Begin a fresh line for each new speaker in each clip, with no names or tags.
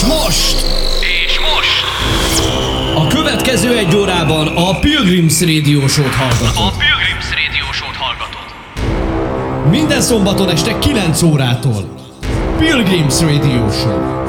És most!
És most
A következő egy órában a Pilgrims Radio Show-t hallgatod.
a Pilgrims Radio Show-t hallgatod.
Minden szombaton este 9 órától. Pilgrims Radio Show.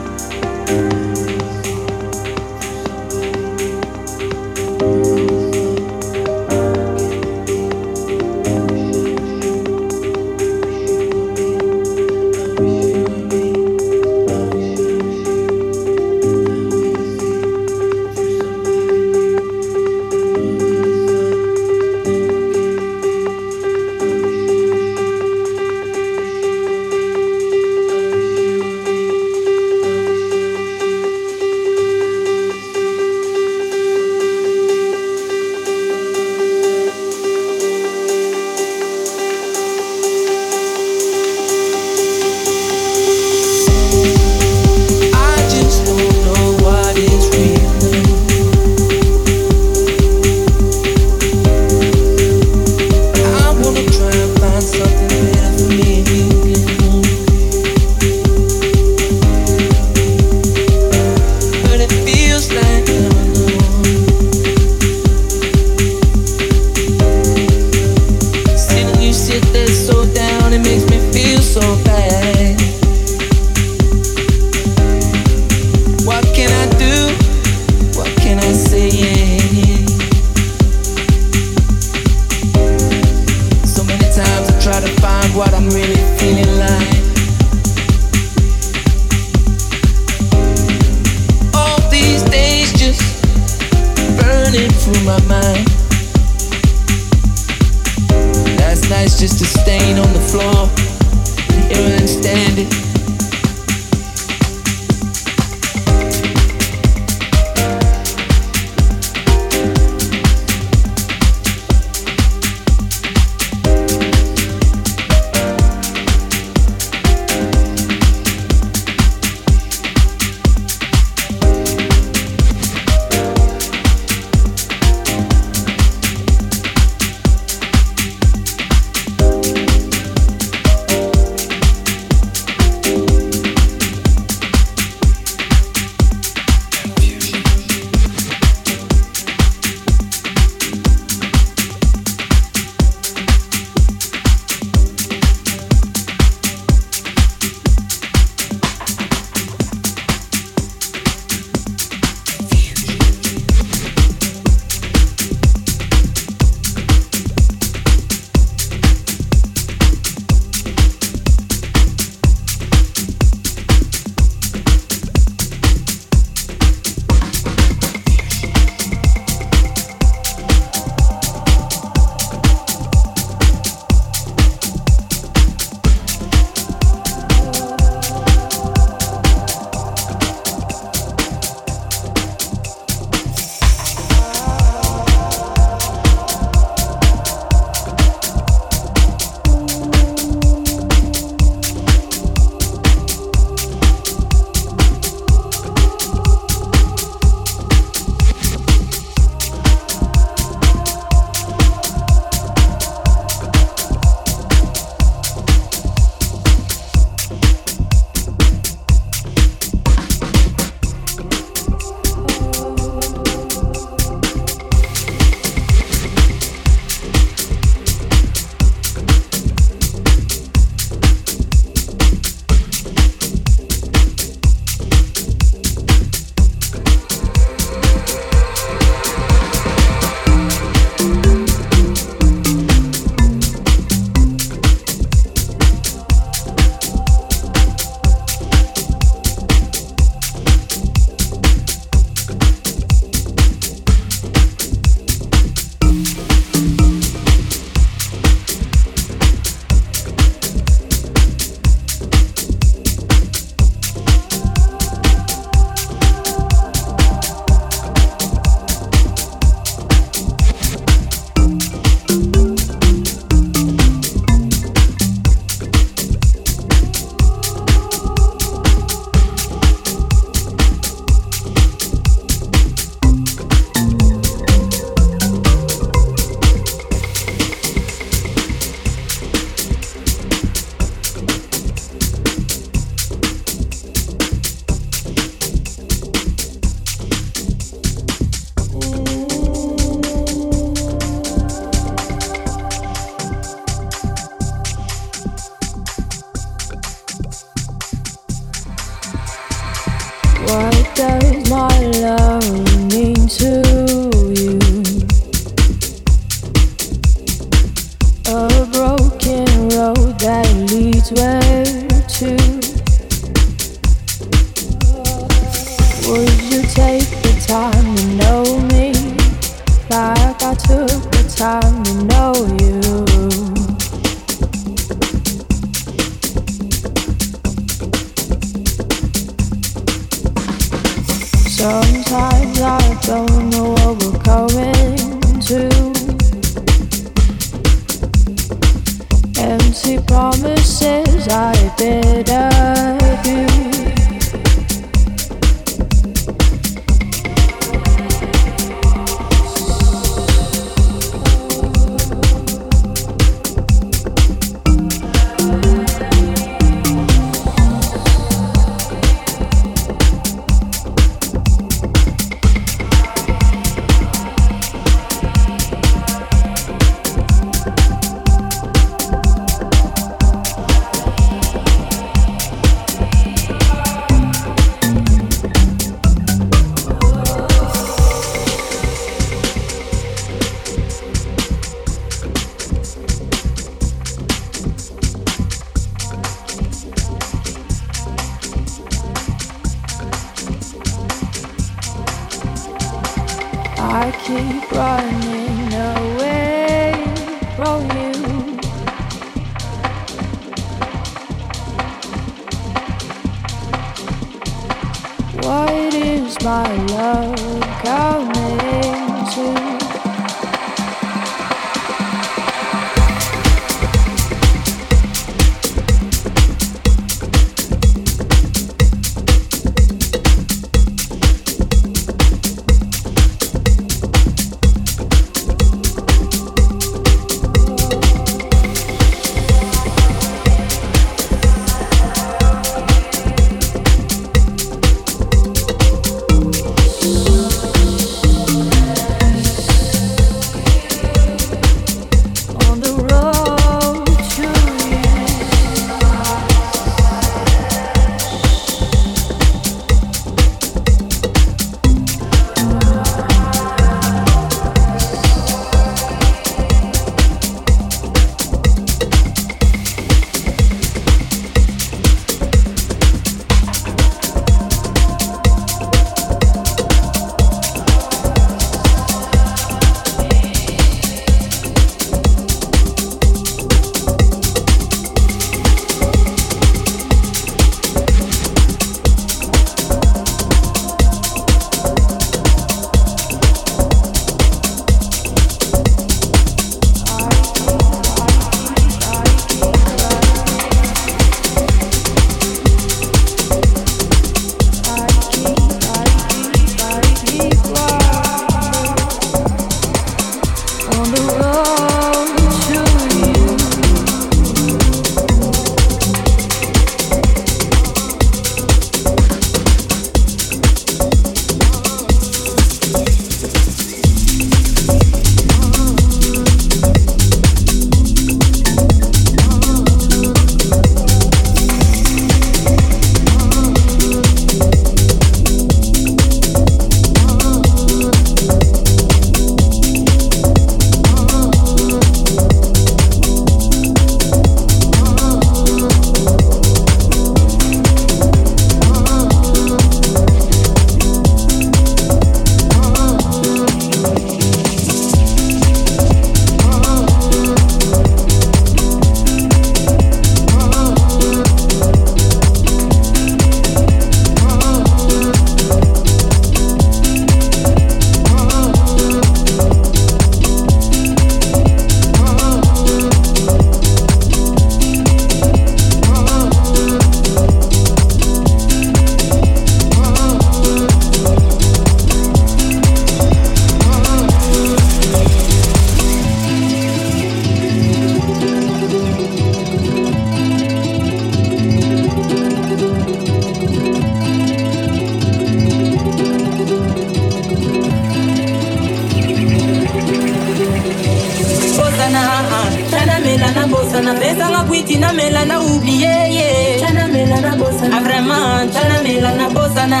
mela na oublié Chana mela na bossa na. Ah, vraiment Chana mela na bossa na.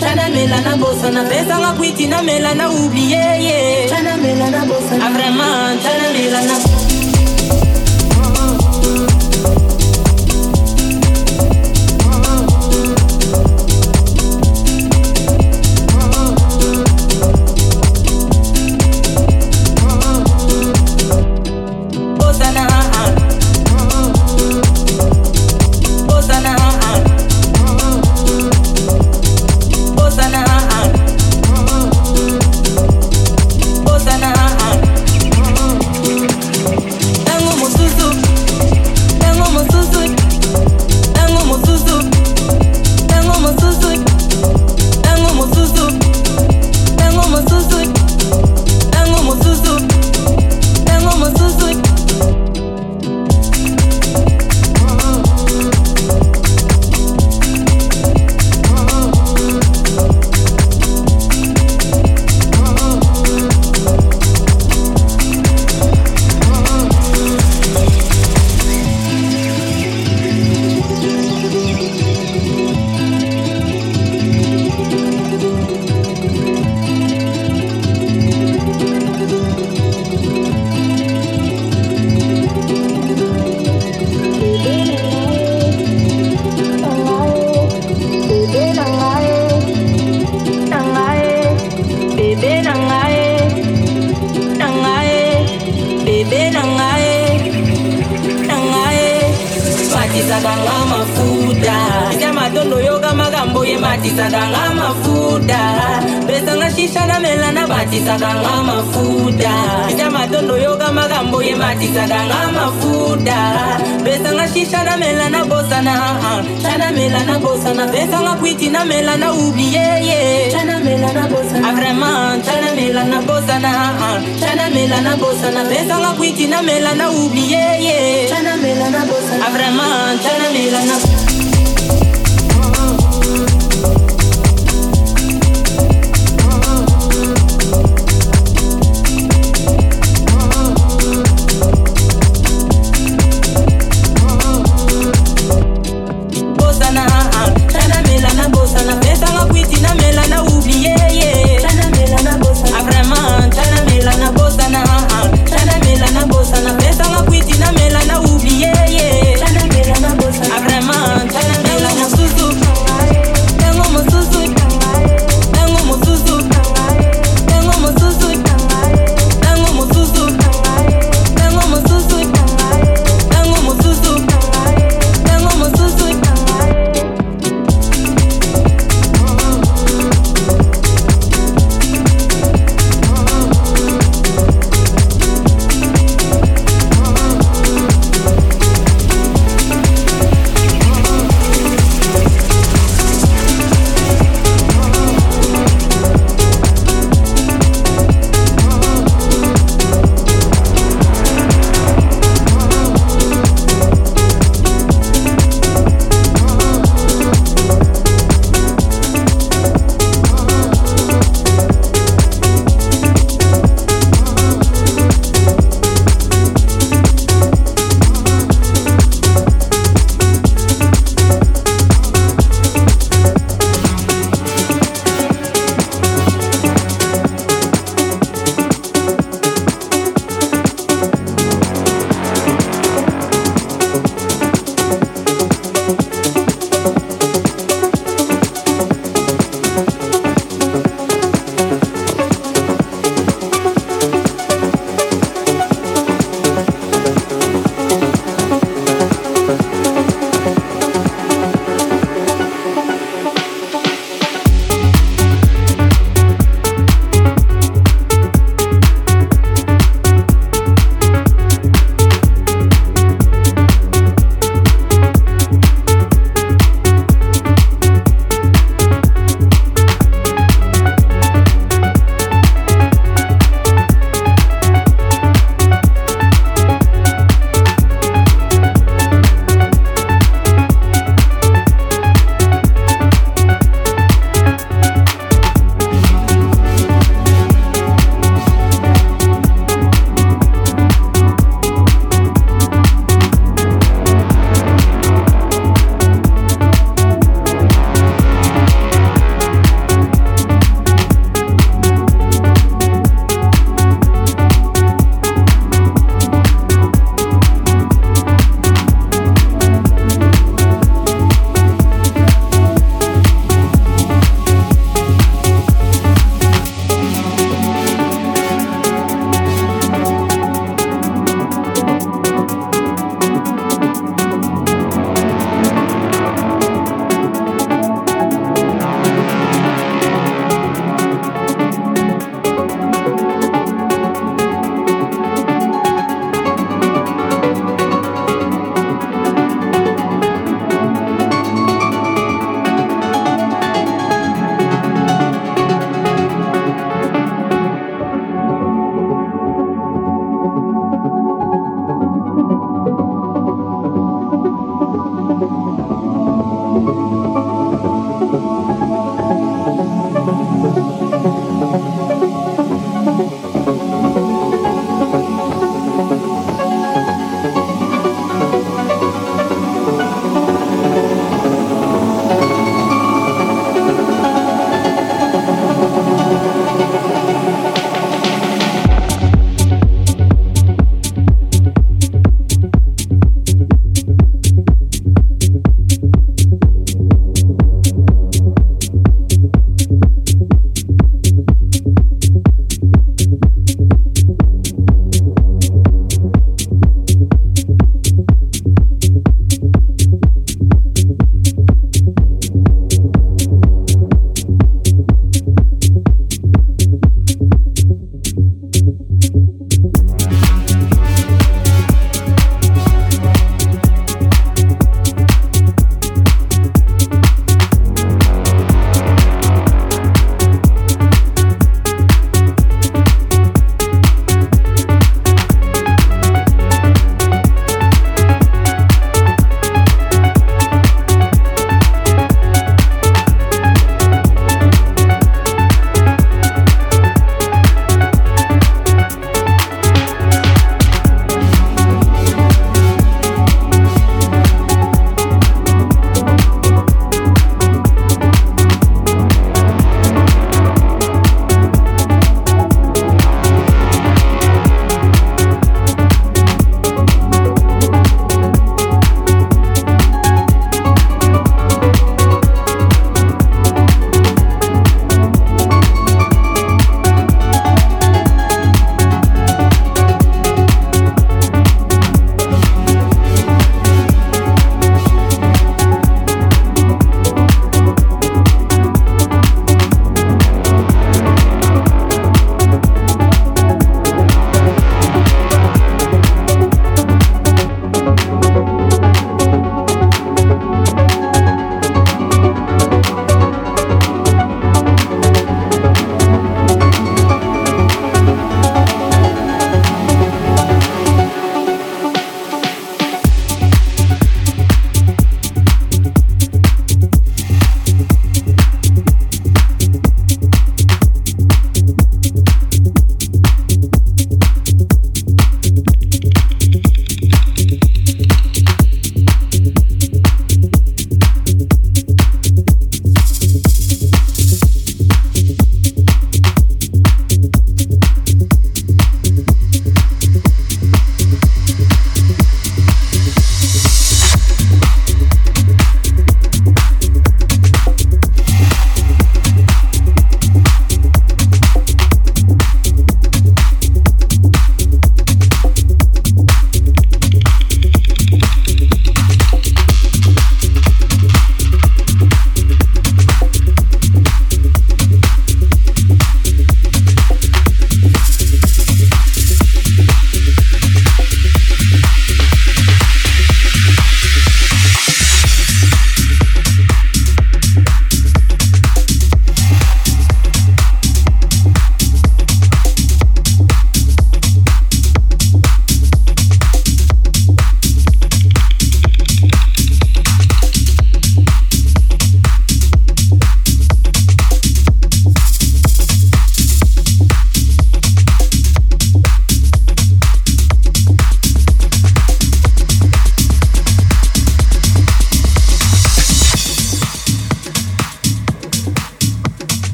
Chana
mela na bossa na. Pesa nga kwiti na mela na oublié Chana na bossa na. Ah, vraiment Chana mela na bossa bebe na ngai na ngai. Matisaka nga mafuta. Ita matondo yoka makambo ye matisaka nga mafuta pesanga shisha na mela na batisaka nga mafuta ita matondo yoka makambo ye matisaka nga mafuta pesanga shisha na mela na bosana chana mela na bosana pesanga kwiti na mela na ublie ye chana mela na bosana ah, vraiment chana mela na bosana chana mela na bosana pesanga kwiti na mela na ublie ye chana mela na bosana ah, vraiment chana mela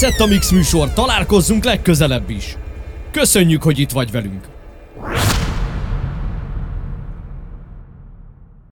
tetszett a Mix műsor, találkozzunk legközelebb is. Köszönjük, hogy itt vagy velünk.